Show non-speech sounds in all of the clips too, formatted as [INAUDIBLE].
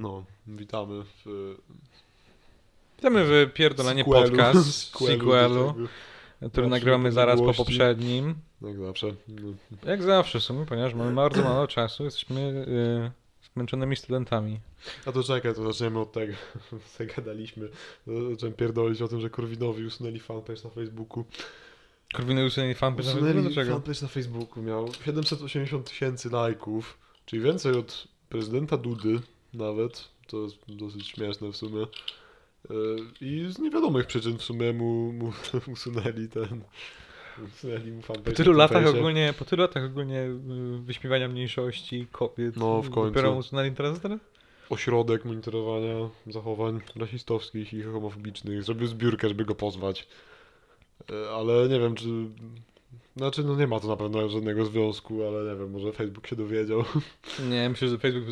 No, witamy w Witamy w Pierdolenie sequelu. Podcast, [LAUGHS] Sequelu sequelu, który nagrywamy zaraz po poprzednim. Jak zawsze. No, Jak zawsze w sumie, ponieważ mamy bardzo mało czasu, jesteśmy y, zmęczonymi studentami. A to czekaj, to zaczniemy od tego. [LAUGHS] Zagadaliśmy. Zacząłem pierdolić o tym, że Korwinowi usunęli fanpage na Facebooku. Korwiny usunęli fanpage na Usunęli Dlaczego? fanpage na Facebooku. Miał 780 tysięcy lajków, czyli więcej od prezydenta Dudy nawet. To jest dosyć śmieszne w sumie. Yy, I z niewiadomych przyczyn w sumie mu, mu [LAUGHS] usunęli ten... Usunęli mu fanpage Po tylu latach ogólnie, po tylu latach ogólnie y, wyśmiewania mniejszości, kobiet, No, w końcu. dopiero usunęli teraz teraz? ośrodek monitorowania zachowań rasistowskich i homofobicznych. Zrobił zbiórkę, żeby go pozwać. E, Ale nie wiem, czy... Znaczy, no nie ma to na pewno żadnego związku, ale nie wiem, może Facebook się dowiedział. Nie, myślę, że Facebook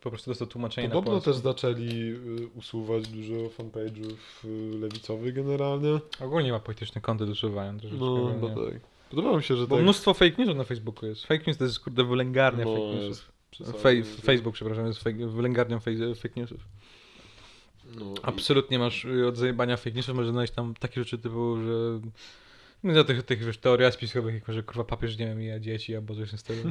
po prostu dostał tłumaczenie na Podobno też zaczęli y, usuwać dużo fanpage'ów y, lewicowych generalnie. Ogólnie ma do usuwania. troszeczkę, No, bo tak. Podoba mi się, że Bo tak... mnóstwo fake newsów na Facebooku jest. Fake news to jest kurde wylęgarnia no, fake newsów. Fej- Facebook, przepraszam, jest fake, wylęgarnią fake, fake newsów. No, i- Absolutnie masz y, od zajebania fake newsów, możesz znaleźć tam takie rzeczy typu, że no, tych, tych wiesz, teoria spiskowych, jak że kurwa papież nie wiem, mija dzieci albo coś tym stylu.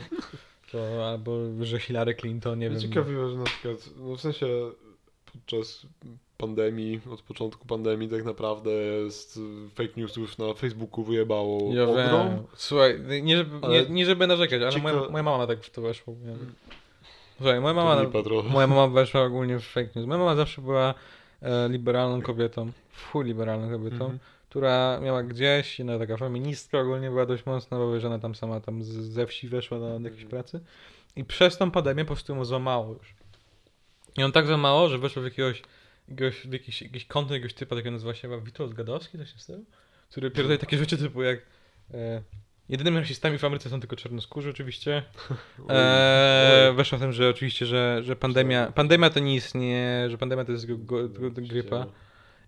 To, albo że Hillary Clinton, nie Mnie wiem. ciekawiło, że na przykład, no w sensie podczas pandemii, od początku pandemii tak naprawdę jest fake newsów na Facebooku wyjebało Ja ogrom. wiem. Słuchaj, nie żeby, nie, nie żeby narzekać, ale cieka- moja, moja mama tak w to weszła. Słuchaj, moja mama, moja mama weszła ogólnie w fake news. Moja mama zawsze była e, liberalną kobietą, w chuj liberalną kobietą. Mhm. Która miała gdzieś, no taka feministka ogólnie była dość mocna, bo że ona tam sama tam z, ze wsi weszła do jakiejś pracy i przez tą pandemię po prostu ją złamało już. I on tak złamało, że weszła w jakiegoś, jakiegoś, w jakiś, jakiś kontent jakiegoś typa, takiego nazywa się chyba Witold Gadowski, coś w stylu, który pierdoli takie rzeczy typu jak e, jedynymi rasistami w Ameryce są tylko czarnoskórzy oczywiście. [LAUGHS] E, weszła w tym, że oczywiście, że, że pandemia, pandemia to nie istnieje, że pandemia to jest go, go, go, grypa.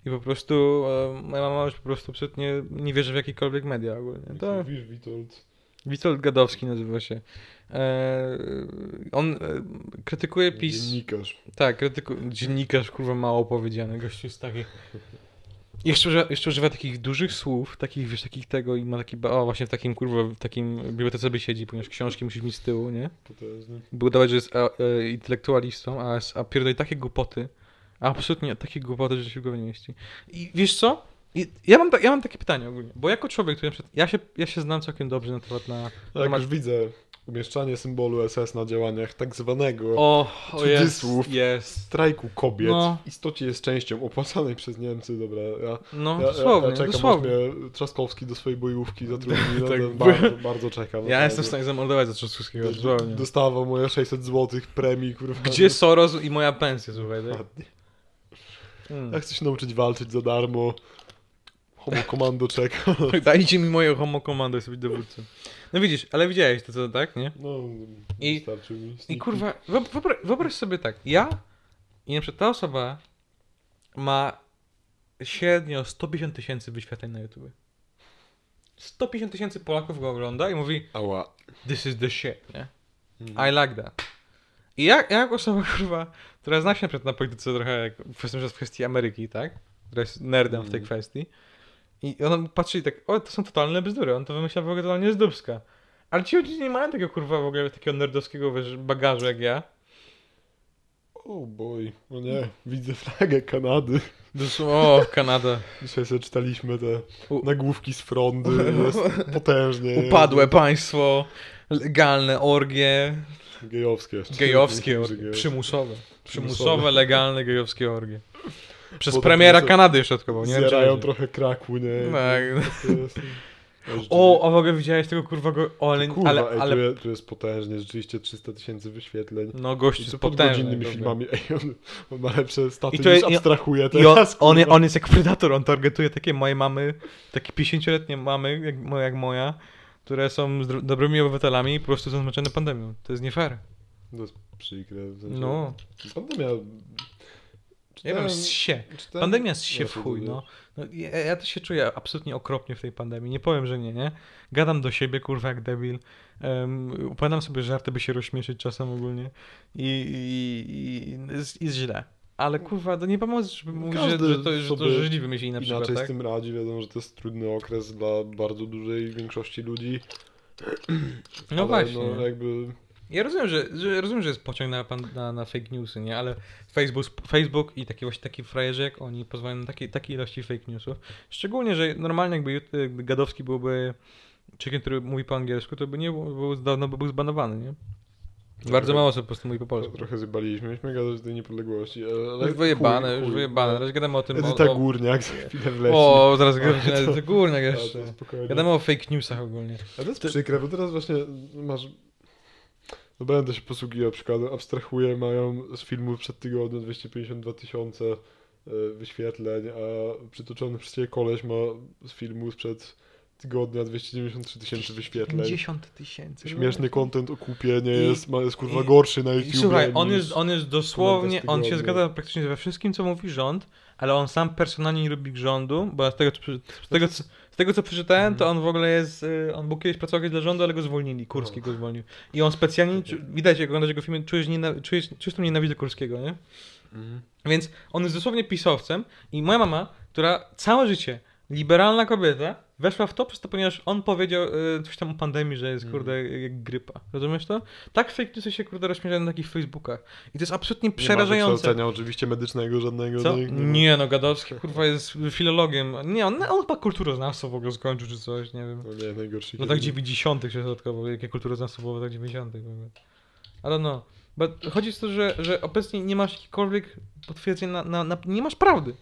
I po prostu e, moja mama już po prostu absolutnie nie wierzy w jakiekolwiek media ogólnie. To Wiesz, Witold. Witold Gadowski nazywa się. E, on e, krytykuje PiS. Dziennikarz. Tak, krytyku... dziennikarz, kurwa, mało powiedziany. Gościu jest taki... Jeszcze używa, jeszcze używa takich dużych słów, takich, wiesz, takich tego i ma taki, o właśnie w takim, kurwa, w takim bibliotece sobie siedzi, ponieważ książki musisz mieć z tyłu, nie? Potężny. By udawać, że jest e, e, intelektualistą, a, a pierdoli takie głupoty. Absolutnie takie głupoty, że się w głowie nie mieści. I wiesz co? I ja, mam ta, ja mam takie pytanie ogólnie, bo jako człowiek, który na przykład, ja się, ja się znam całkiem dobrze na temat na... Jak temat- już widzę umieszczanie symbolu SS na działaniach tak zwanego O, o jest, Cudzysłów. jest. strajku kobiet No. w istocie jest częścią opłacanej przez Niemcy, dobra, ja, No, ja, dosłownie, ja, ja czekam, dosłownie. mnie Trzaskowski do swojej bojówki zatrudni, no, [LAUGHS] Tak, bardzo, bardzo czekam. Ja jestem w stanie zamordować za Trzaskowskiego, dosłownie. Dostawał moje 600 zł premii, kurwa. Gdzie Soros i moja pensja, słuchaj, tak? Dokładnie. Mm. Ja chcę się nauczyć walczyć za darmo. Homo komando czeka. [LAUGHS] Dajcie mi moje homo komando, chcę być dowódcą. No widzisz, ale widziałeś to co, tak, nie? No, I- wystarczy mi. I kurwa, wyob- wyobraź, wyobraź sobie tak, ja i na przykład ta osoba ma średnio 150 tysięcy wyświetleń na YouTube. 150 tysięcy Polaków go ogląda i mówi Ała. this is the shit, nie? Mhm. I like that. I ja, ja jako osoba, [LAUGHS] kurwa, która zna się na polityce trochę, jak w kwestii, w kwestii Ameryki, tak? Która jest nerdem w tej Mhm. kwestii. I ona patrzy i tak, o, to są totalne bzdury, on to wymyśla w ogóle totalnie z dubska. Ale ci ludzie nie mają takiego, kurwa, w ogóle takiego nerdowskiego wiesz, bagażu jak ja. O boj. No nie, widzę flagę Kanady. O, Kanada. Dzisiaj sobie czytaliśmy te nagłówki z frondy. [LAUGHS] Jest potężnie. Upadłe państwo, legalne orgie, Gejowskie jeszcze. gejowskie orgie, przymusowe. Przymusowe, legalne gejowskie orgie. Przez Potem premiera Kanady środkową, nie wiecie. trochę kraku, nie? Tak. O, a w ogóle widziałeś tego kurwa go... O, ale, Kurwa, ale, ej, ale... Tu, jest, tu jest potężnie, rzeczywiście 300 tysięcy wyświetleń. No gość I jest potężny. godzinnymi filmami. Ej, on, on ma lepsze staty I to niż jest- i- abstrahuje I on, teraz. on, on jest jak predator, on targetuje takie moje mamy, takie 50-letnie mamy, jak, jak moja, które są zdro- dobrymi obywatelami i po prostu są zmęczone pandemią. To jest nie fair. To jest przykre. W sensie, No. Pandemia Nie wiem, Czytałem- się. Pandemia z się No, w chuj, no. no ja, ja też się czuję absolutnie okropnie w tej pandemii, nie powiem, że nie, nie? Gadam do siebie, kurwa, jak debil. Um, opowiadam sobie żarty, by się rozśmieszyć czasem ogólnie i, i, i jest, jest źle. Ale kurwa, to nie pomoże, żeby mówić, że, że to, że to sobie życzliwi wymyślili na przykład, Inaczej tak? z tym radzi, wiadomo, że to jest trudny okres dla bardzo dużej większości ludzi. No ale właśnie. No, jakby Ja rozumiem, że, że rozumiem, że jest pociąg na, na, na fake newsy, nie? Ale Facebook, Facebook i takie właśnie taki frajerzy jak oni pozwalają na takie, takiej ilości fake newsów. Szczególnie, że normalnie jakby Gadowski byłby człowiekiem, który mówi po angielsku, to by nie był, był, dawno by był zbanowany, nie? Bardzo Trochę- mało osób po prostu mówi po polsku. trochę zjebaliśmy. Mieliśmy gadać o tej niepodległości, ale... ale Już wyjebane, chuj, już chuj. wyjebane. Teraz gadamy o tym, o, Edyta o, Górniak za chwilę wleci. o zaraz Ale gadamy [LAUGHS] górnek Ale to jeszcze. Gadamy o fake newsach ogólnie. A to jest To- przykre, bo teraz właśnie masz... No będę się posługiwał przykładem, abstrahuję, mają z filmu przed tygodniem 252 tysiące e, wyświetleń, a przytoczony przez ciebie koleś ma z filmu sprzed tygodnia 293 tysięcy wyświetleń. 50 tysięcy. Śmieszny content o kupie nie I- jest, ma, jest kurwa gorszy na YouTube. słuchaj, on jest, on jest dosłownie, on się zgadza praktycznie we wszystkim, co mówi rząd, ale on sam personalnie nie lubi rządu, bo z tego, z tego, co, z tego co przeczytałem, to on w ogóle jest, y, on był kiedyś pracował dla rządu, ale go zwolnili, Kurski go zwolnił. I on specjalnie, widać jak oglądasz jego filmy, czujesz, niena, czujesz, czujesz tą nienawidzę Kurskiego, nie? Mhm. Więc on jest dosłownie pisowcem i moja mama, która całe życie, liberalna kobieta, weszła w to przez to, ponieważ on powiedział y, coś tam o pandemii, że jest, kurde, jak grypa. Rozumiesz to? Tak fake newsy się, kurde, rozśmieszają na takich Facebookach. I to jest absolutnie Nie ma przerażające. oczywiście medycznego żadnego. Co? no. Nie no, Gadowski, kurwa, jest filologiem. Nie, on, on chyba kulturoznawstwo w ogóle skończył, czy coś, nie wiem. No nie, najgorszy. W latach 90. się dodatkowo, jakie kulturoznawstwo było w latach 90. w ogóle. Ale no, bo chodzi o to, że, że obecnie nie masz jakichkolwiek potwierdzeń na, na, na, nie masz prawdy.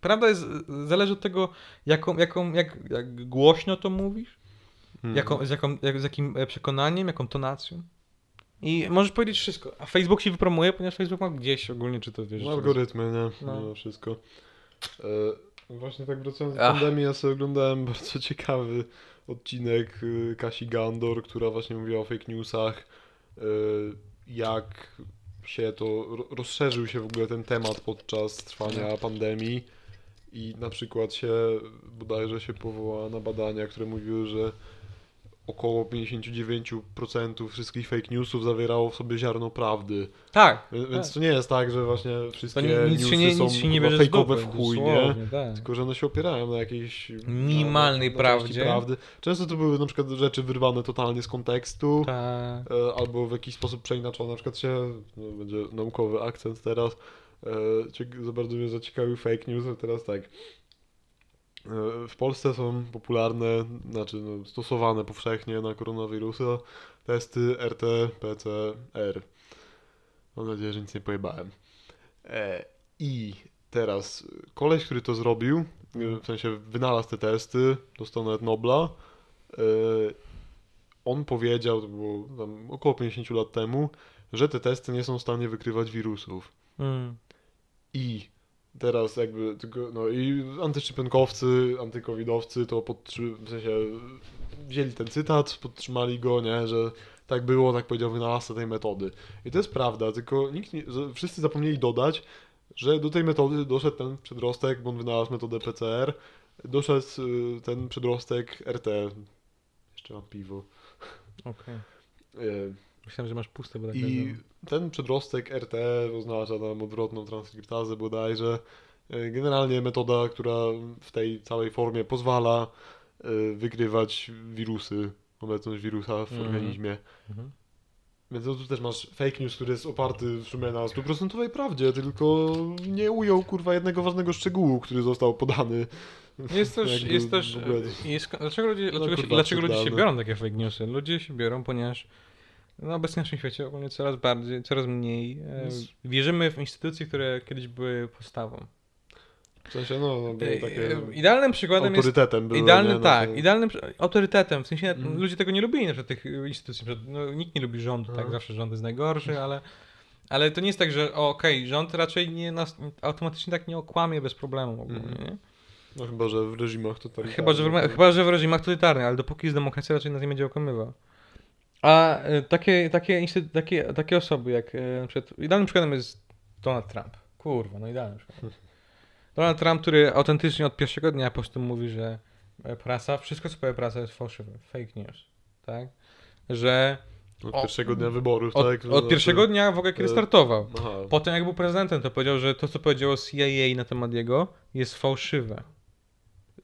Prawda jest, zależy od tego, jaką, jaką, jak, jak głośno to mówisz, Mhm. jaką, z, jaką, jak, z jakim e, przekonaniem, jaką tonacją. I możesz powiedzieć wszystko. A Facebook się wypromuje, ponieważ Facebook ma gdzieś ogólnie, czy to wiesz. No, algorytmy, nie? No. No. wszystko. E, właśnie tak wracając do pandemii, ja sobie oglądałem [LAUGHS] bardzo ciekawy odcinek y, Kasi Gandor, która właśnie mówiła o fake newsach, y, jak się to, ro- rozszerzył się w ogóle ten temat podczas trwania pandemii i na przykład się, bodajże się powołała na badania, które mówiły, że około 59% wszystkich fake newsów zawierało w sobie ziarno prawdy. Tak. Więc, tak. to nie jest tak, że właśnie wszystkie To nic newsy się nie, są nic się nie fejkowe w chuj, nie? Tak. Tylko, że one się opierają na jakiejś... Minimalnej na, na prawdzie. prawdy. Często to były na przykład rzeczy wyrwane totalnie z kontekstu, Tak. e, albo w jakiś sposób przeinaczone. Na przykład się, no, będzie naukowy akcent teraz, e, za bardzo mnie zaciekawił fake news, a teraz tak. E, W Polsce są popularne, znaczy no, stosowane powszechnie na koronawirusa testy RT-PCR. Mam nadzieję, że nic nie pojebałem. E, I teraz koleś, który to zrobił, e, w sensie wynalazł te testy, dostał nawet Nobla. e, On powiedział, to było około 50 lat temu, że te testy nie są w stanie wykrywać wirusów. Mm. I teraz jakby tylko, no i antyszczepionkowcy, antykowidowcy to podtrzy- w sensie wzięli ten cytat, podtrzymali go, nie, że tak było, tak powiedział wynalazca tej metody. I to jest prawda, tylko nikt nie, wszyscy zapomnieli dodać, że do tej metody doszedł ten przedrostek, bo on wynalazł metodę PCR, doszedł y, ten przedrostek RT. Jeszcze mam piwo. Okej. Y, Myślałem, że masz puste, tak i ten przedrostek RT oznacza tam odwrotną transkryptazę bodajże. E, Generalnie metoda, która w tej całej formie pozwala e, wykrywać wirusy, obecność wirusa w Mhm. organizmie. Mhm. Więc no tu też masz fake news, który jest oparty w sumie na stuprocentowej prawdzie, tylko nie ujął kurwa jednego ważnego szczegółu, który został podany. Jest też, [LAUGHS] jest też, jest, dlaczego, ludzie, dlaczego, się, kurwa, dlaczego ludzie się biorą takie fake newsy? Ludzie się biorą, ponieważ no, obecnie w naszym świecie ogólnie coraz bardziej, coraz mniej e, Jest- wierzymy w instytucje, które kiedyś były podstawą. W sensie, no, no E, takie e, Idealnym przykładem jest autorytetem były, Idealny, nie, no tak, to- idealnym autorytetem, w sensie Mhm. ludzie tego nie lubili na przykład tych instytucji, na no, nikt nie lubi rządu, tak, Mhm. zawsze rząd jest najgorszy, ale, ale to nie jest tak, że okej, rząd raczej nie nas, automatycznie tak nie okłamie bez problemu ogólnie, Mhm. nie? No chyba, że w reżimach totalitarnych. Chyba że, w, chyba, że w reżimach totalitarnych, ale dopóki jest demokracja, raczej nas nie będzie okłamywał. A y, takie, takie, takie, takie osoby jak y, na przykład, idealnym przykładem jest Donald Trump. Kurwa, no idealny przykład. [LAUGHS] Donald Trump, który autentycznie od pierwszego dnia po prostu mówi, że e, prasa, wszystko co powie prasa jest fałszywe, fake news, tak? Że Od O- pierwszego dnia wyborów, od, tak? od pierwszego dnia w ogóle kiedy e, startował. Aha. Potem jak był prezydentem, to powiedział, że to co powiedziało CIA na temat jego jest fałszywe.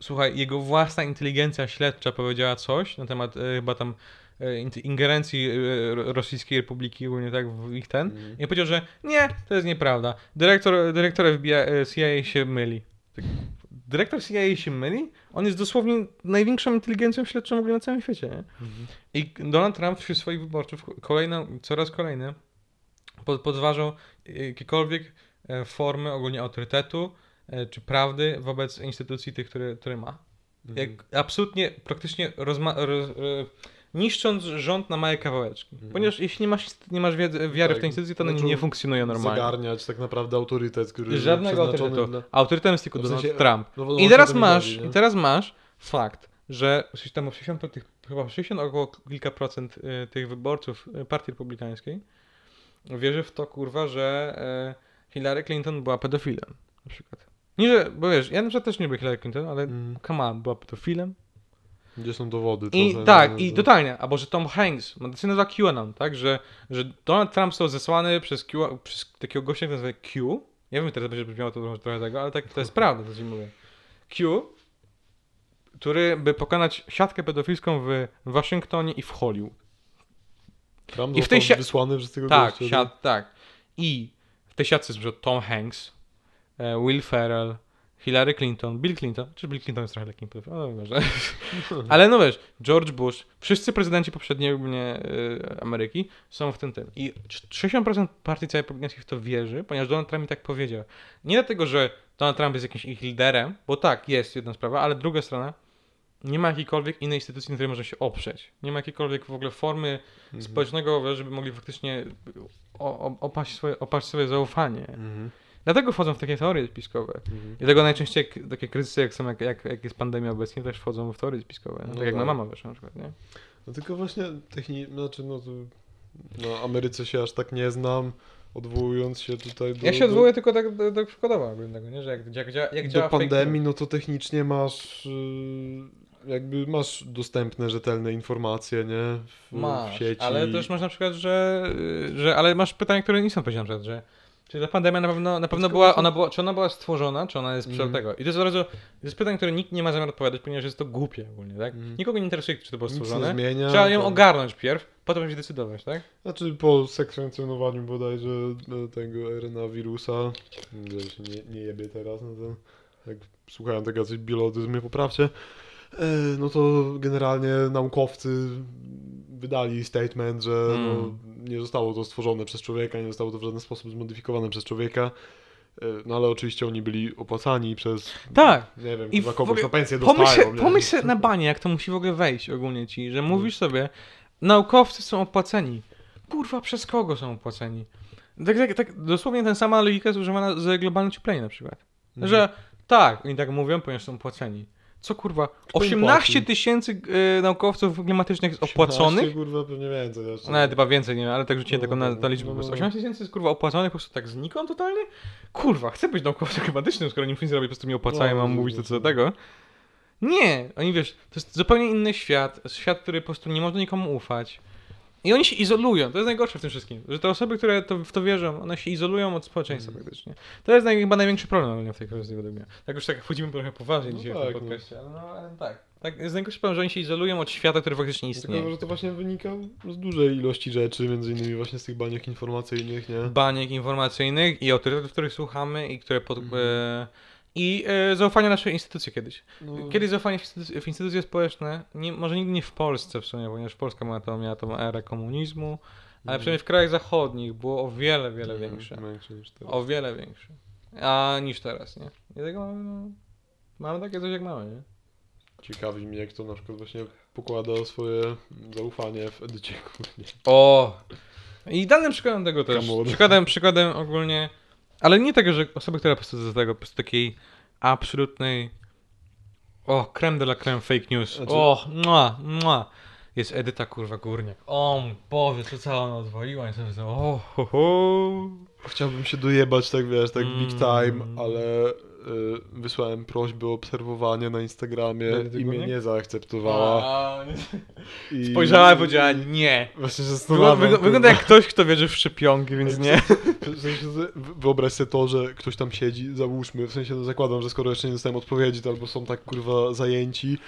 Słuchaj, jego własna inteligencja śledcza powiedziała coś na temat e, chyba tam e, ingerencji e, Ro- Rosyjskiej Republiki ogólnie tak w ich ten. Mhm. I powiedział, że nie, to jest nieprawda. Dyrektor, dyrektor FBI, e, CIA się myli. Tak, Dyrektor CIA się myli? On jest dosłownie największą inteligencją śledczą w ogóle na całym świecie, nie? Mhm. I Donald Trump wśród swoich wyborców kolejno, coraz kolejne pod, podważał jakiekolwiek e, formy ogólnie autorytetu e, czy prawdy wobec instytucji tych, które, które ma. Mhm. Jak absolutnie, praktycznie rozma- roz, e, niszcząc rząd na małe kawałeczki. Mhm. Ponieważ jeśli nie masz, nie masz wiedzy, wiary w Tak, te instytucje, to one zaczął nie funkcjonują normalnie. Zagarniać tak naprawdę autorytet, który Żadnego autorytetu. Autorytetem jest tylko w Donald sensie- Trump. No, no I teraz masz, chodzi, i teraz masz fakt, że tam 60, tych, chyba 60 około kilka procent y, tych wyborców y, Partii Republikańskiej wierzy w to, kurwa, że y, Hillary Clinton była pedofilem, na przykład. Nie, że, bo wiesz, ja na przykład też nie lubię Hillary Clinton, ale Mm. come on, była pedofilem. Gdzie są dowody? I tak, no, i to- totalnie, albo że Tom Hanks, ma to się nazywa QAnon, tak, że, że Donald Trump został zesłany przez, Q, przez takiego gościa, który nazywa Q, nie wiem, teraz będzie brzmiało to trochę- tego, ale tak, to jest prawda, co ci mówię. Q, który by pokonać siatkę pedofilską w Waszyngtonie i w Hollywood. Trump i w tej si- wysłany przez tego Tak, gościa, siat, tak. I w tej siatce jest Tom Hanks, e, Will Ferrell, Hillary Clinton, Bill Clinton, czy Bill Clinton jest trochę lekkim pedofilem, no może. Ale no wiesz, George Bush, wszyscy prezydenci poprzedniej ogólnie y, Ameryki są w tym tym. I 60% partii całej republikańskiej w to wierzy, ponieważ Donald Trump mi tak powiedział. Nie dlatego, że Donald Trump jest jakimś ich liderem, bo tak, jest jedna sprawa, ale druga strona, nie ma jakiejkolwiek innej instytucji, na której można się oprzeć. Nie ma jakiejkolwiek w ogóle formy Mhm. społecznego, żeby mogli faktycznie opaść, swoje, opaść swoje zaufanie. Mhm. Dlatego wchodzą w takie teorie spiskowe. Mhm. I dlatego najczęściej jak, takie kryzysy, jak są, jak, jak, jak jest pandemia obecnie, też wchodzą w teorie spiskowe. No, No tak jak moja tak. mama weszła na przykład, nie? No tylko właśnie techni... znaczy no to... No Ameryce się aż tak nie znam, odwołując się tutaj do... Ja się odwołuję tylko tak do, do przykładowa ogólnego, nie? Że jak, jak, jak do, działa do fake pandemii, no to technicznie masz... y, Jakby masz dostępne, rzetelne informacje, nie? W, Masz, w sieci. ale też masz na przykład, że, y, że ale masz pytania, które nie są powiedziane na że czy ta pandemia na pewno, na pewno była, ona była, czy ona była stworzona, czy ona jest mm. tego. I to jest od razu, to jest pytanie, które nikt nie ma zamiaru odpowiadać, ponieważ jest to głupie ogólnie, tak? Mhm. Nikogo nie interesuje, czy to było Nic nie stworzone. zmienia. Trzeba ją to- ogarnąć pierw, potem się decydować, tak? Znaczy po sekwencjonowaniu bodajże e, tego RNA wirusa, że się nie, nie jebie teraz, no to jak słuchałem tego jacyś biolodzy, mnie poprawcie, no to generalnie naukowcy wydali statement, że no, Mm. nie zostało to stworzone przez człowieka, nie zostało to w żaden sposób zmodyfikowane przez człowieka. E, No ale oczywiście oni byli opłacani przez, Tak. nie wiem, I chyba kogoś na pensję Pomyśl, dostają. pomyśl se na banie, jak to musi w ogóle wejść ogólnie ci, że mówisz sobie, naukowcy są opłaceni. Kurwa, przez kogo są opłaceni? Tak, tak, tak dosłownie ten sama logika jest używana z globalnym ocieplenie na przykład. Mhm. Że tak, oni tak mówią, ponieważ są opłaceni. Co kurwa? Kto im 18 płaci? tysięcy y, naukowców klimatycznych jest 18, opłaconych? kurwa, pewnie więcej jeszcze. Nawet chyba więcej, nie wiem, ale tak rzuciłem No, tego na, na liczbę no, no. 18 tysięcy jest kurwa opłaconych po prostu tak znikąd totalnie? Kurwa, chcę być naukowcem klimatycznym, skoro nic nie zrobię, po prostu mnie opłacają, No, mam mówić to co do tego. Nie, oni wiesz, to jest zupełnie inny świat, świat, który po prostu nie można nikomu ufać. I oni się izolują, to jest najgorsze w tym wszystkim, że te osoby, które to, w to wierzą, one się izolują od społeczeństwa Mhm. praktycznie. To jest naj, chyba największy problem w tej kwestii według mnie. Tak już tak wchodzimy trochę poważnie No dzisiaj w tak, tym no. podcaście, ale, no, ale tak. Tak, jest najgorszy problem, że oni się izolują od świata, który faktycznie istnieje. Tylko, że to właśnie wynika z dużej ilości rzeczy, między innymi właśnie z tych baniek informacyjnych, nie? baniek informacyjnych i autorytetów, których słuchamy i które pod, Mhm. e, i e, zaufanie nasze instytucje kiedyś. No, Kiedyś zaufanie w instytucje, w instytucje społeczne, nie, może nigdy nie w Polsce w sumie, ponieważ Polska miała tą, miała tą erę komunizmu, ale Mhm. przynajmniej w krajach zachodnich było o wiele, wiele Mhm, większe. O wiele większe. A niż teraz, nie? I dlatego mamy, no, mamy takie coś jak mamy, nie? Ciekawi mnie, kto na przykład właśnie pokłada swoje zaufanie w edycie. O! I idealnym przykładem tego też. Przykładem, przykładem ogólnie. Ale nie tego, że osoby, która po prostu do tego, po prostu takiej absolutnej. O, creme de la creme fake news. Znaczy- O, mua, mua. Jest Edyta kurwa Górniak. O Boże, co cała ona odwaliła. I sobie, o, ho, ho. Chciałbym się dojebać, tak wiesz, tak big time, Mm. ale wysłałem prośbę o obserwowanie na Instagramie i mnie nie? nie zaakceptowała. A, nie. I... Spojrzała i powiedziała nie. Właśnie się Wygląda, zastanawiam. wygląda, wygląda jak ktoś, kto wierzy w szczepionki, więc nie. [LAUGHS] W sensie, że wyobraź sobie to, że ktoś tam siedzi, załóżmy, w sensie no zakładam, że skoro jeszcze nie dostałem odpowiedzi, to albo są tak kurwa zajęci,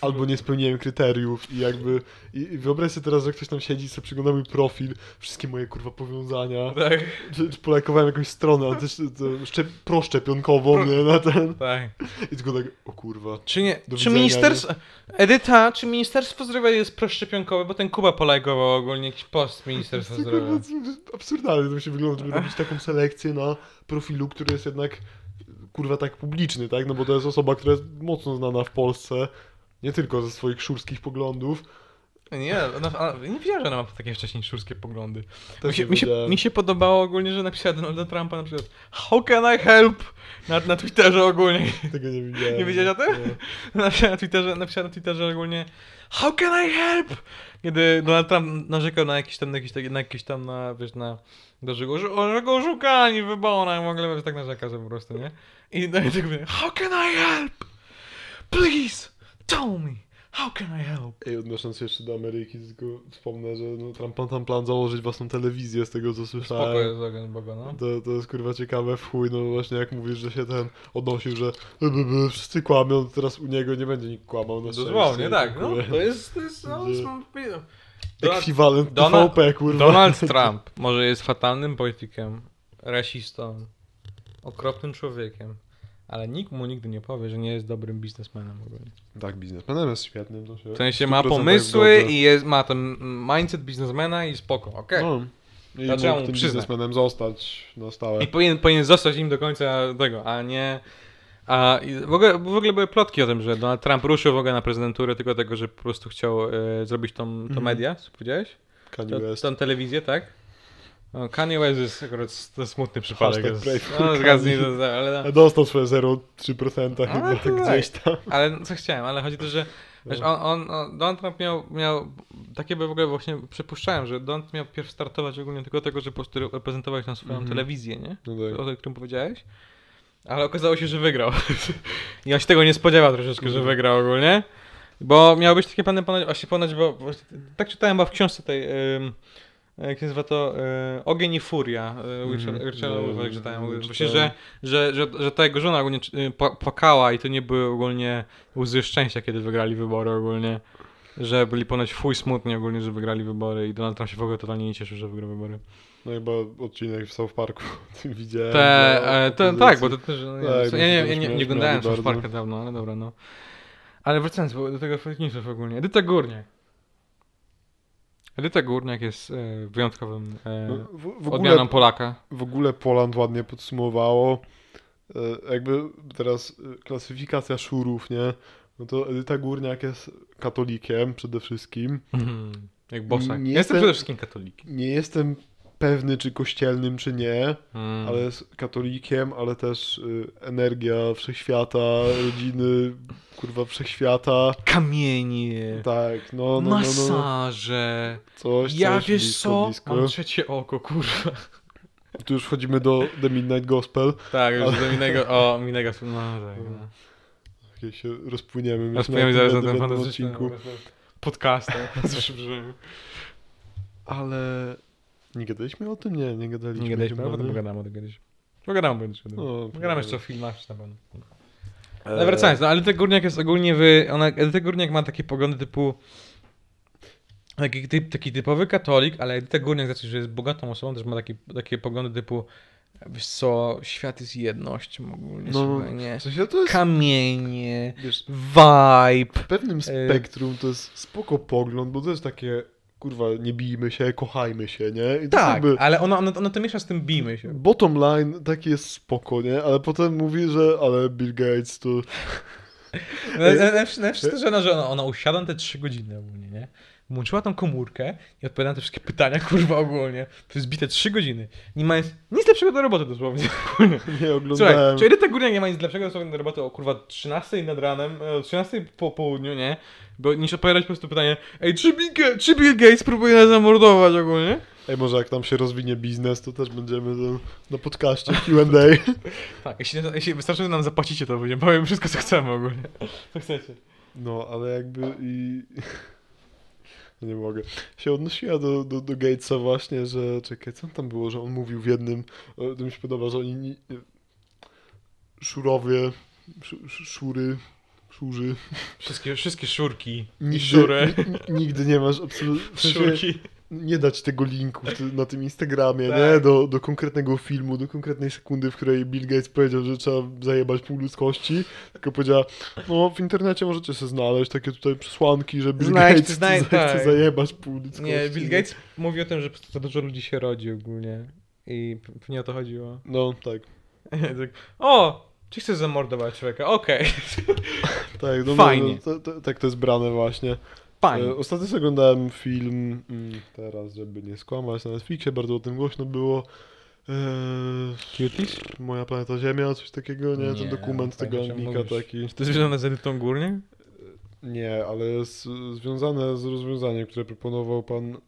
albo nie spełniłem kryteriów i jakby, i, i wyobraź sobie teraz, że ktoś tam siedzi i sobie przygląda mój profil, wszystkie moje kurwa powiązania, Tak, czy, czy polajkowałem jakąś stronę, ale też to szczep, proszczepionkową, Pro- nie, na ten, tak. i tylko tak, o kurwa. Czy nie, Do czy ministerstwo, Edyta, czy Ministerstwo Zdrowia jest proszczepionkowe, bo ten Kuba polajkował ogólnie jakiś post Ministerstwa Zdrowia. absurdalnie to musi wyglądać, żeby robić taką selekcję na profilu, który jest jednak kurwa tak publiczny, tak? No bo to jest osoba, która jest mocno znana w Polsce, nie tylko ze swoich szurskich poglądów. Nie, ona, ona, nie wiedziałem, że ona ma takie wcześniej szurskie poglądy. Mi Też się, mi, się, mi się podobało ogólnie, że napisała Donalda Trumpa na przykład How can I help? Na, na Twitterze ogólnie. Tego nie widziałem. Nie wiedziałeś o tym? Nie. [LAUGHS] Napisała na Twitterze, napisała na Twitterze ogólnie How can I help? Kiedy Donald Trump narzekał na jakiś tam, na jakiś, na jakiś tam, na, wiesz, na, do że go, że go oszukali w wyborach, w ogóle tak narzeka, że po prostu, nie? I no i tak mówię, How can I help? Please, tell me, how can I help? Ej, odnosząc się jeszcze do Ameryki, tylko wspomnę, że no, Trump ma tam plan założyć własną telewizję, z tego co Spoko słyszałem. jest ogień Boga, no. To, to jest kurwa ciekawe w chuj, no właśnie jak mówisz, że się ten odnosił, że by, by, by, wszyscy kłamią, to teraz u niego nie będzie nikt kłamał na Dosłownie, szczęście, tak, no. To jest, to jest, no, Gdzie- Donald, Ekwiwalent Donald- TVP, kurwa. Donald Trump może jest fatalnym politykiem, rasistą, okropnym człowiekiem, ale nikt mu nigdy nie powie, że nie jest dobrym biznesmenem ogólnie. Tak, biznesmenem jest świetnym. To się W sensie ma 100% pomysły i jest, ma ten mindset biznesmena i spoko, okej. No. I mógł tym przyznać. biznesmenem zostać na stałe. I powinien, powinien zostać nim do końca tego, a nie... A w, ogóle, w ogóle były plotki o tym, że Donald Trump ruszył w ogóle na prezydenturę tylko dlatego, że po prostu chciał e, zrobić tą, to Mhm. media, co powiedziałeś? Kanye To, West. tą telewizję, tak? No, Kanye West jest akurat to smutny przypadek. Jest. No, Kanye. to, ale, A Dostał swoje 0,3% chyba tak tak. gdzieś tam. ale no, co chciałem, ale chodzi o to, że wiesz, on, on, on, Donald Trump miał, miał takie by w ogóle właśnie przypuszczałem, że Donald miał pierw startować ogólnie tylko tego, że po prostu reprezentować na swoją Mhm. telewizję, nie? No tak. O którym powiedziałeś. Ale okazało się, że wygrał. [LAUGHS] I on się tego nie spodziewał troszeczkę, że Mhm. wygrał ogólnie. Bo miało być takie plany ponoć, właśnie ponoć, bo bo tak czytałem chyba w książce tej, ym, jak się nazywa to, y, Ogień i Furia, y, Mhm. Richard- Richarda nie, czytałem. nie Właśnie, że, że, że, że ta jego żona ogólnie pła- płakała i to nie były ogólnie łzy szczęścia, kiedy wygrali wybory ogólnie. Że byli ponoć fuj smutni ogólnie, że wygrali wybory i Donald Trump się w ogóle totalnie nie cieszył, że wygrał wybory. No chyba odcinek w South Parku [LAUGHS] widziałem. Te, e, te, opozycji. tak, bo to też. No, Tak, no ja nie, to ja nie, nie oglądałem. South Parka dawno, ale dobra, no. Ale wracając bo do tego fake newsów ogólnie. Edyta Górniak. Edyta Górniak jest e, wyjątkowym e, No, w, w, odmianą ogóle, Polaka. w ogóle Poland ładnie podsumowało. E, Jakby teraz e, klasyfikacja szurów, nie? No to Edyta Górniak jest katolikiem przede wszystkim. Mhm. Jak bosak. Nie jestem jestem- przede wszystkim katolikiem. Nie jestem pewny, czy kościelnym, czy nie, Mm. ale jest katolikiem, ale też y, energia wszechświata, rodziny, kurwa, wszechświata. Kamienie. Tak, no, no, no, no. Masaże. Coś, ja coś, wiesz blisko, co? blisko. Mam trzecie oko, kurwa. Tu już wchodzimy do The Midnight Gospel. Tak, już Ale- do innego. O, innego. No, tak. No. Jak się rozpłyniemy. Rozpłyniemy na zaraz na tym ten fantastyczny odcinku. podcastem. Ale nie gadaliśmy o tym? Nie, nie gadaliśmy. Nie gadaliśmy, ale potem pogadamy o tym kiedyś. Pogadamy kiedyś. No, Pogadamy jeszcze o filmach na pewno. E, Ale wracając, no ale Edyta Górniak jest ogólnie wy... Ona, Edyta Górniak ma takie poglądy typu... Taki, typ, taki typowy katolik, ale Edyta Górniak, znaczy, że jest bogatą osobą, też ma takie, takie poglądy typu wiesz co, świat jest jednością ogólnie, No, nie? W sensie to jest, Kamienie, wiesz, vibe. w pewnym spektrum to jest spoko pogląd, bo to jest takie, kurwa, nie bijmy się, kochajmy się, nie? I Tak, jakby, ale ona, ona, ona to miesza z tym bijmy się. bottom line taki jest spoko, nie? Ale potem mówi, że ale Bill Gates to... Najlepsze najlepsze to, że ona, że ona, ona usiadła na te trzy godziny ogólnie, nie? Włączyła tą komórkę i odpowiada na te wszystkie pytania, kurwa, ogólnie. Przez bite trzy godziny. Nie ma nic, lepszego do roboty dosłownie. Nie [LAUGHS] Słuchaj, oglądałem. czy Edyta Górniak nie ma nic lepszego dosłownie do roboty o kurwa 13 nad ranem, e, o 13 po południu, nie? Bo niż odpowiadać po prostu pytanie, ej, czy Bill, czy Bill Gates próbuje nas zamordować ogólnie? Ej, może jak nam się rozwinie biznes, to też będziemy to na podcaście Q&A. [LAUGHS] Tak, jeśli, jeśli wystarczy, że nam zapłacicie, to będziemy powiem wszystko, co chcemy ogólnie. Co chcecie. No, ale jakby i... Nie mogę. Się odnosiła do, do, do Gatesa właśnie, że czekaj, co tam było, że on mówił w jednym, to mi się podoba, że oni ni- szurowie, sz, sz- szury, szurzy, Wszystkie, wszystkie szurki i nigdy, szury. ni- nigdy nie masz absolutnie, Szurki. Nie dać tego linku na tym Instagramie, Tak. nie? Do, do konkretnego filmu, do konkretnej sekundy, w której Bill Gates powiedział, że trzeba zajebać pół ludzkości, tylko powiedziała, no w internecie możecie sobie znaleźć takie tutaj przesłanki, że Bill Znajdź- Gates znajdź- chce, tak. zajebać pół ludzkości. Nie, Bill Gates mówi o tym, że za dużo ludzi się rodzi ogólnie. I pewnie o to chodziło. No, tak. [LAUGHS] tak, o! Czy chcesz zamordować człowieka? Okej. [LAUGHS] Tak, no, Fajnie. No, to, to, tak to jest brane właśnie. Fajnie. E, Ostatnio oglądałem film, mm, teraz żeby nie skłamać, na Netflixie, bardzo o tym głośno było. E, Cuties? Moja planeta Ziemia, coś takiego, nie? Nie, Ten dokument tego mówisz. taki. Czy to jest związane z Edytą Górniak? Nie, ale jest związane z rozwiązaniem, które proponował pan e,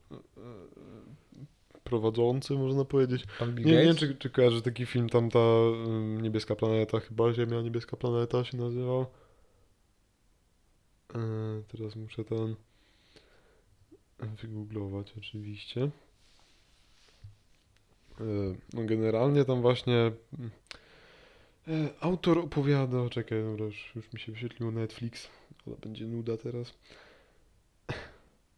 prowadzący, można powiedzieć. Nie, nie wiem, czy, czy kojarzy taki film, tam ta ym, niebieska planeta, chyba Ziemia, niebieska planeta się nazywał. E, teraz muszę ten wygooglować oczywiście. E, no generalnie tam właśnie mm, e, autor opowiada, czekaj, dobra, już, już mi się wyświetliło Netflix, ale będzie nuda teraz.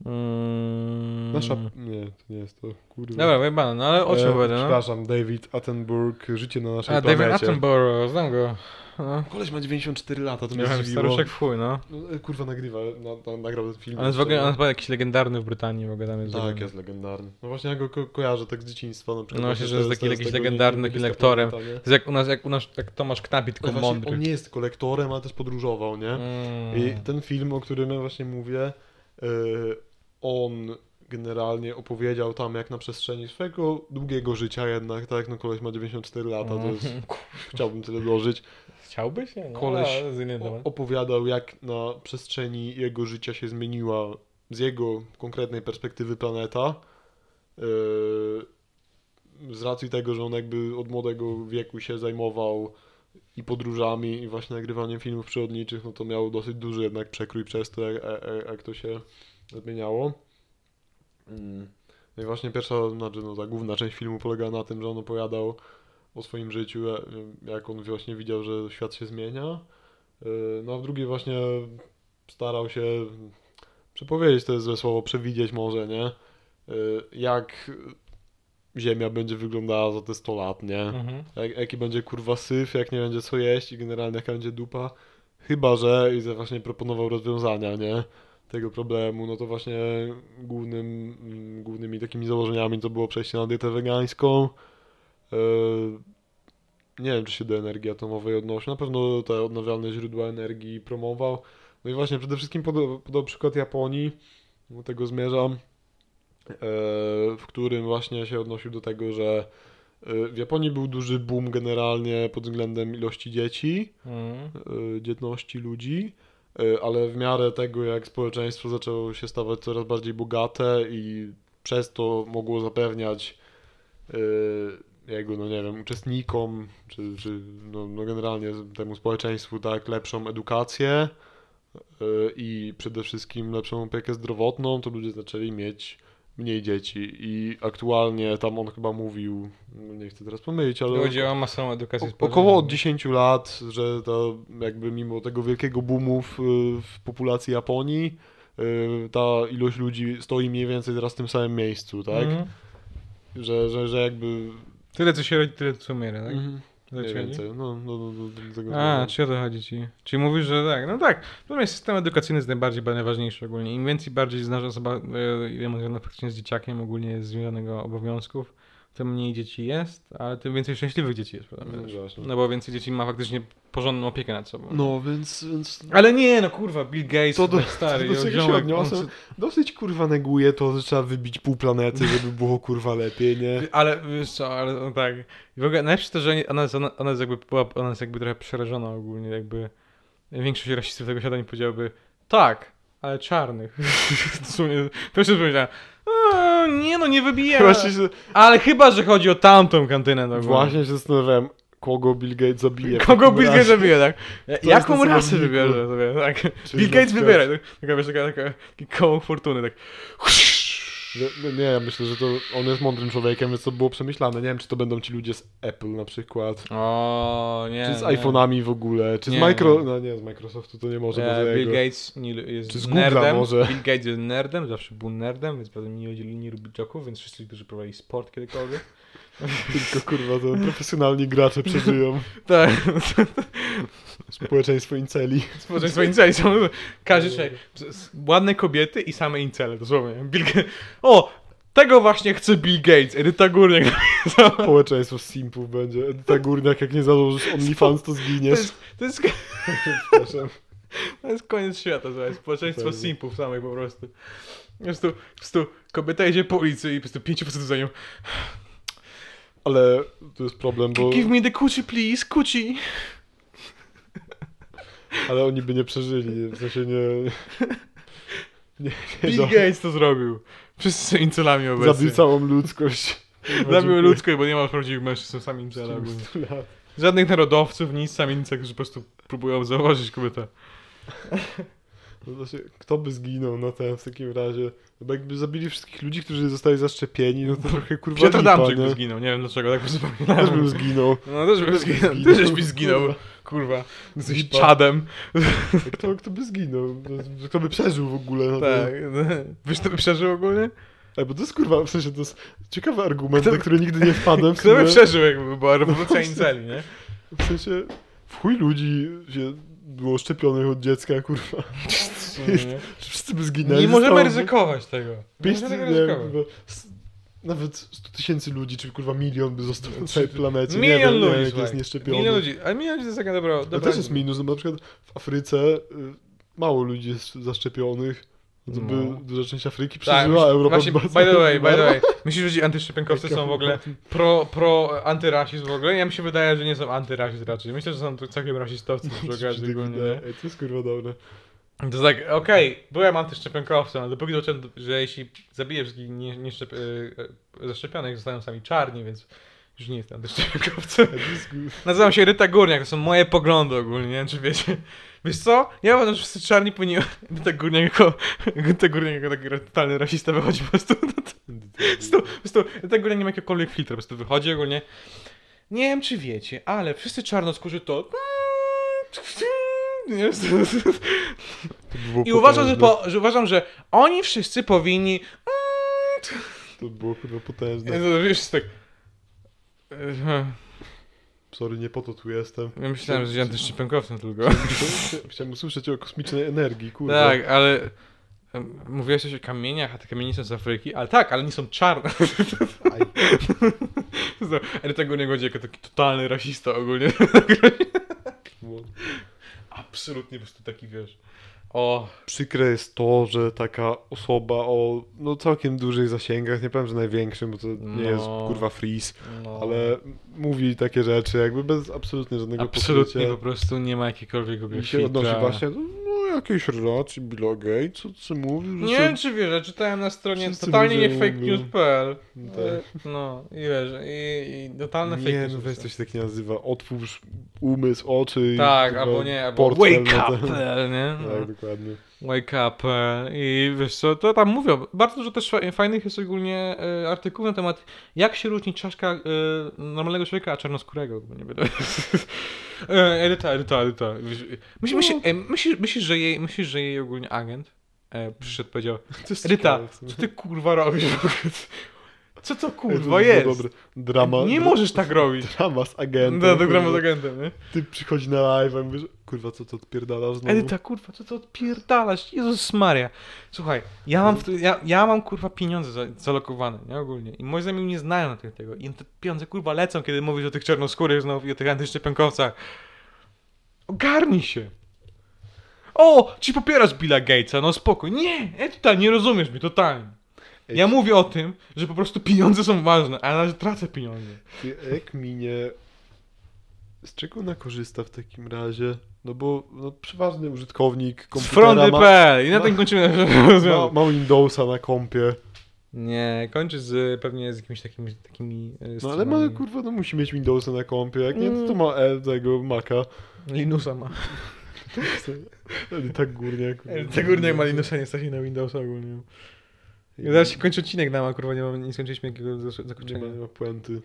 Mm. Nasza, nie, to nie jest to, kurwa. Dobra, wyjebane, no ale o czym E, opowiada, no? Przepraszam, David Attenborough, Życie na naszej A, David planecie. Attenborough, znam go. No. Koleś ma 94 lata, to mnie Miałem zdziwiło. staruszek w chuj, no. No, e, Kurwa, nagrywa, na, na, nagrał ten film. On jest w ogóle, on jest chyba jakiś legendarny w Brytanii, w ogóle tam jest. Tak, zrobiony. jest legendarny. No właśnie ja go ko kojarzę tak z dzieciństwa na przykład. No właśnie, że jest taki jakiś legendarny, taki lektorem. To jest jak u nas, jak u nas, jak Tomasz Knapi, tylko właśnie mądry. on nie jest tylko lektorem, ale też podróżował, nie? Mm. I ten film, o którym ja właśnie mówię, y, on generalnie opowiedział tam jak na przestrzeni swojego długiego życia jednak, tak, no koleś ma 94 lata, to jest, Mm. chciałbym tyle dożyć. Chciałbyś? Nie, no, Koleś O, opowiadał, jak na przestrzeni jego życia się zmieniła z jego konkretnej perspektywy planeta. Yy, z racji tego, że on jakby od młodego wieku się zajmował i podróżami, i właśnie nagrywaniem filmów przyrodniczych, no to miał dosyć duży jednak przekrój przez to, jak, jak, jak to się zmieniało. Mm. No i właśnie pierwsza, znaczy no ta główna część filmu polega na tym, że on opowiadał o swoim życiu, e, jak on właśnie widział, że świat się zmienia. Yy, No a w drugiej właśnie starał się przepowiedzieć, to jest złe słowo, przewidzieć może, nie? Yy, Jak Ziemia będzie wyglądała za te 100 lat, nie? Mhm. Jak, jaki będzie kurwa syf, jak nie będzie co jeść i generalnie jaka będzie dupa. Chyba, że i właśnie proponował rozwiązania, nie? Tego problemu, no to właśnie głównym, mm, głównymi takimi założeniami to było przejście na dietę wegańską. Yy, nie wiem, czy się do energii atomowej odnosi. Na pewno te odnawialne źródła energii promował. No i właśnie przede wszystkim podał, podał przykład Japonii, do tego zmierzam, e, w którym właśnie się odnosił do tego, że e, w Japonii był duży boom generalnie pod względem ilości dzieci, e, dzietności ludzi, e, ale w miarę tego, jak społeczeństwo zaczęło się stawać coraz bardziej bogate i przez to mogło zapewniać e, jego, no nie wiem, uczestnikom, czy, czy no, no generalnie temu społeczeństwu, tak, lepszą edukację e, i przede wszystkim lepszą opiekę zdrowotną, to ludzie zaczęli mieć mniej dzieci i aktualnie tam on chyba mówił, no nie chcę teraz pomylić, ale Chodzi o masową edukację o, społeczną. około od 10 lat, że to jakby mimo tego wielkiego boomu w, w populacji Japonii, y, ta ilość ludzi stoi mniej więcej teraz w tym samym miejscu, tak? Mhm. Że, że, że jakby... Tyle co się rodzi, tyle co umiera, tak? Mhm. Mniej więcej, no, no, no, no do tego A, czy o to chodzi ci? Czyli mówisz, że tak, no tak. Natomiast system edukacyjny jest najbardziej najważniejszy ogólnie. Im więcej bardziej znasz osoba, e, ile ma związane faktycznie z dzieciakiem, ogólnie jest związanego obowiązków, tym mniej dzieci jest, ale tym więcej szczęśliwych dzieci jest, prawda? No. No bo więcej dzieci ma faktycznie porządną opiekę nad sobą. No, więc... więc... Ale nie, no kurwa, Bill Gates, To do- stary, to do czego się on- Dosyć kurwa neguje to, że trzeba wybić pół planety, żeby było kurwa lepiej, nie? Ale wiesz co, ale no tak. I w ogóle najlepsze to, że ona jest, ona, ona jest jakby była, ona jest jakby trochę przerażona ogólnie, jakby większość rasistów tego świata nie powiedziałaby tak, ale czarnych. [LAUGHS] Dosłownie, pierwsze co powiedziałem, "A, nie no, nie. Właśnie się, Ale chyba, że chodzi o tamtą kantynę. No, właśnie się zastanawiałem, kogo Bill Gates zabije. [LAUGHS] Kogo Bill Gates zabije, tak? Jaką rasę wybierze sobie, tak? Czyli Bill Gates wybiera, tak? Taka, wiesz, taka, taka, taki koło fortuny, tak. Nie, no nie, ja myślę, że to on jest mądrym człowiekiem, więc to było przemyślane. Nie wiem, czy to będą ci ludzie z Apple na przykład. O, nie. Czy z iPhone'ami w ogóle, czy z Nie, Micro... nie. No nie, z Microsoftu to nie może, Nie, za Bill jego. Gates nie, jest Czy z Google'a nerdem. może? Bill Gates jest nerdem, zawsze był nerdem, więc potem nie, nie, nie lubi joków, więc wszyscy, którzy prowadzili sport kiedykolwiek. Tylko kurwa, to profesjonalni gracze przeżyją. [LAUGHS] Tak. Społeczeństwo inceli. Społeczeństwo inceli są. Każdy człowiek. Ładne kobiety i same incele, dosłownie. Bill Gates. O! Tego właśnie chce Bill Gates. Edyta Górniak. [LAUGHS] Społeczeństwo simpów będzie. Ta górniak, jak nie założysz OnlyFans, to To zginiesz. jest, to jest, Przepraszam. [LAUGHS] to jest koniec świata, słuchaj. Społeczeństwo Pewnie. simpów samych po prostu. Po prostu, po prostu kobieta idzie po ulicy i po prostu pięciu facetów za nią. Ale tu jest problem, bo... Give me the coochie, please, coochie. [LAUGHS] Ale oni by nie przeżyli, w sensie nie... [LAUGHS] Nie, nie Bill do... Gates to zrobił. Wszyscy są incelami obecnie. Zabił całą ludzkość. [LAUGHS] Zabił ludzkość, bo nie ma prawdziwych mężczyzn, są sami ogólnie. Żadnych narodowców, nic, sami incele, którzy po prostu próbują zauważyć kobietę. No właśnie, kto by zginął na ten w takim razie? No bo jakby zabili wszystkich ludzi, którzy zostali zaszczepieni, no to trochę kurwa Piotr lipa, Adamczyk by zginął, nie wiem dlaczego, tak po prostu Też bym zginął. No też bym zginął, ty żeś mi zginął, Kurwa. Lipa. czadem. Kto, kto by zginął? Kto by przeżył w ogóle? No Tak. Wiesz, to by przeżył ogólnie? Ej, bo to jest kurwa, w sensie to jest ciekawy argument, na który nigdy nie wpadłem. Kto by przeżył, jakby była rewolucja inceli, nie? w sensie w chuj ludzi się było szczepionych od dziecka, kurwa. Czy [LAUGHS] wszyscy by zginęli? Nie możemy ryzykować tego. Nie możemy nie, ryzykować. nawet 100 tysięcy ludzi, czy kurwa milion by został na całej planecie. nie Milion wiem, ludzi, nie, jak jest nieszczepiony. Milion ludzi, ale milion ludzi to jest taka dobra... To dobra też jest minus, no bo na przykład w Afryce y, mało ludzi jest zaszczepionych. To by No. duża część Afryki Tak, przeżyła, a Europa właśnie, by the way, by the way. Myślisz, że ci antyszczepionkowcy są w ogóle pro, pro antyrasizm w ogóle? Ja mi się wydaje, że nie są antyrasizm raczej. Myślę, że są to całkiem rasistowcy przy okazji ogólnie, nie? Ej, to jest kurwa dobre. To jest tak, okej, byłem antyszczepionkowcem, ale dopóki zobaczyłem, że jeśli zabijesz wszystkich nie, nie szczep, y, y, zaszczepionych, zostają sami czarni, więc już nie jestem antyszczepionkowcem. [LAUGHS] Nazywam się Ryta Górniak, to są moje poglądy ogólnie, nie wiem czy wiecie. Wiesz co? Ja uważam, że wszyscy czarni powinni... Jako... Ryta Górniak jako taki totalny rasista wychodzi po prostu... [LAUGHS] Po prostu, Ryta Górniak nie ma jakiegokolwiek filtra, po prostu wychodzi ogólnie... Nie wiem czy wiecie, ale wszyscy czarnoskórzy to... [LAUGHS] [LAUGHS] I uważam że, po, że uważam, że oni wszyscy powinni... To by było kurwa potężne. Wiesz, tak... Sorry, nie po to tu jestem. Ja myślałem, że jesteś antyszczepionkowcem tylko. Chciałem- Chciałem usłyszeć o kosmicznej energii, kurwa. Tak, ale mówiłeś coś o kamieniach, a te kamienie są z Afryki, ale tak, ale nie są czarne. Ale [LAUGHS] tego nie chodzi jako taki totalny rasista ogólnie. Absolutnie po prostu taki, wiesz, o... Przykre jest to, że taka osoba o no, całkiem dużych zasięgach, nie powiem, że największym, bo to nie No. jest kurwa freeze, No, ale mówi takie rzeczy jakby bez absolutnie żadnego absolutnie pokrycia. po prostu nie ma jakiegokolwiek I się odnosi filtra. właśnie no, jakiejś relacji Billa Gatesa, co mówił, że Nie wiem czy wiesz, czytałem na stronie totalnie nie fake news.pl Tak. No i wiesz, i, i totalne fake Nie, news. no weź coś tak nie nazywa. Otwórz umysł, oczy Tak, albo nie, albo wake na up, ten- nie? No. Tak, dokładnie. Wake up e, i wiesz co, to tam mówią, bardzo dużo też fa- fajnych jest ogólnie e, artykułów na temat jak się różni czaszka e, normalnego człowieka, a czarnoskórego, bo nie [LAUGHS] e, Edyta, Edyta, Edyta. Myślisz, myślisz, e, myślisz, myślisz, że jej, myślisz, że jej ogólnie agent e, przyszedł powiedział, Edyta, co ty kurwa robisz? Co to kurwa było jest? Dobre. Drama. Nie możesz tak [LAUGHS] robić. Drama z agentem. No, kurwa. z agentem, nie? Ty przychodzi na live, a mówisz, kurwa, co to odpierdalasz znowu? Edyta, kurwa, co to odpierdalasz? Jezus Maria. Słuchaj, ja mam, w ja, ja mam kurwa pieniądze za, zalokowane, nie ogólnie. I moi znajomi nie znają na tego. I te pieniądze kurwa lecą, kiedy mówisz o tych czarnoskórych znowu i o tych antyszczepionkowcach. Ogarnij się. O, ci popierasz Billa Gatesa, no spoko. Nie, Edyta, nie rozumiesz mnie totalnie. Ja mówię o tym, że po prostu pieniądze są ważne, a ja na razie tracę pieniądze. Ty, jak minie z czego ona korzysta w takim razie? No bo no, przeważny użytkownik Z komputera ma, fronty.pl i na tym kończymy naszą ma, ma Windowsa na kompie. Nie, kończy z pewnie z jakimiś takimi, takimi e, No ale ma, kurwa, no musi mieć Windowsa na kompie. Jak nie, to Mm. ma e, tego Maca. Linusa ma. [LAUGHS] Tak górnie. Te górnie ma Linusa, nie stać na Windowsa ogólnie. I zaraz się kończy odcinek nam, a kurwa nie, mam, nie skończyliśmy jakiego zas- Nie zakończenia. ma, nie ma puenty.